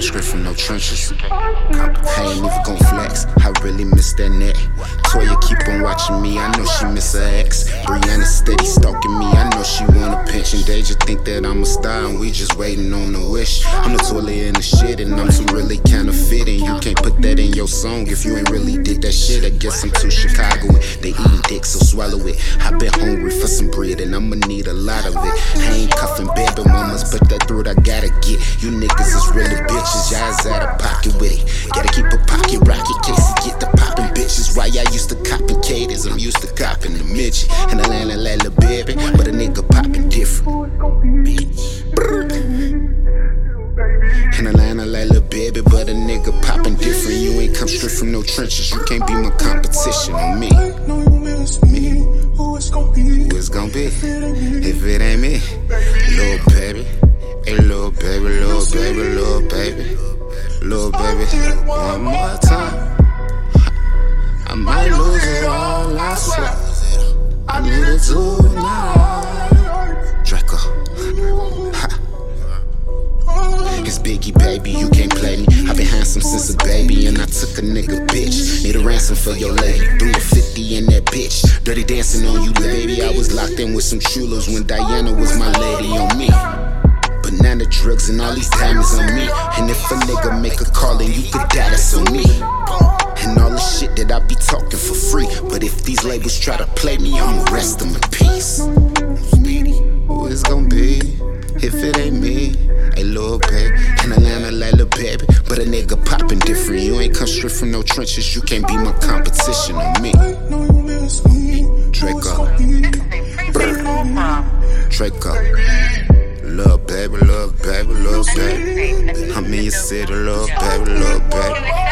Come straight from no trenches. I ain't even gon' flex. I really miss that neck. Toya keep on watching me. I know she miss her ex. Brianna steady stalking me. I know she want a pension. Just think that I'm a star and we just waiting on a wish. I'm the toilet in the shit and I'm too really kinda fitting. You can't put that in your song if you ain't really did that shit. I guess I'm too Chicagoan. they eating dick, so swallow it. I been hungry for some bread and I'ma need a lot of it. I ain't cuffing baby mamas, but that throat I gotta get. You niggas midget. And Atlanta like Lil Baby, but a nigga poppin' different. Bitch. Brr. In Atlanta like Lil Baby, but a nigga poppin' different. You ain't come straight from no trenches, you can't be my competition on me. Me. Who it's gonna be? If it ain't me, tonight. Draco. It's Biggie, baby, you can't play me. i been handsome since a baby, and I took a nigga bitch. Need a ransom for your lady. Threw a 50 in that bitch. Dirty dancing on you, lady. I was locked in with some chulos when Diana was my lady on me. Banana drugs and all these diamonds on me. And if a nigga make a call, then you could die, that's on me. And all the shit that I be talking for free. But if these labels try to play me, I'ma rest them in peace. Who it's gonna be? If it ain't me, hey little baby, in Atlanta like Lil Baby, but a nigga poppin' different. You ain't come straight from no trenches, you can't be my competition on me. Draco, Draco, little baby, little baby, little baby. I'm in your city, little baby, little baby.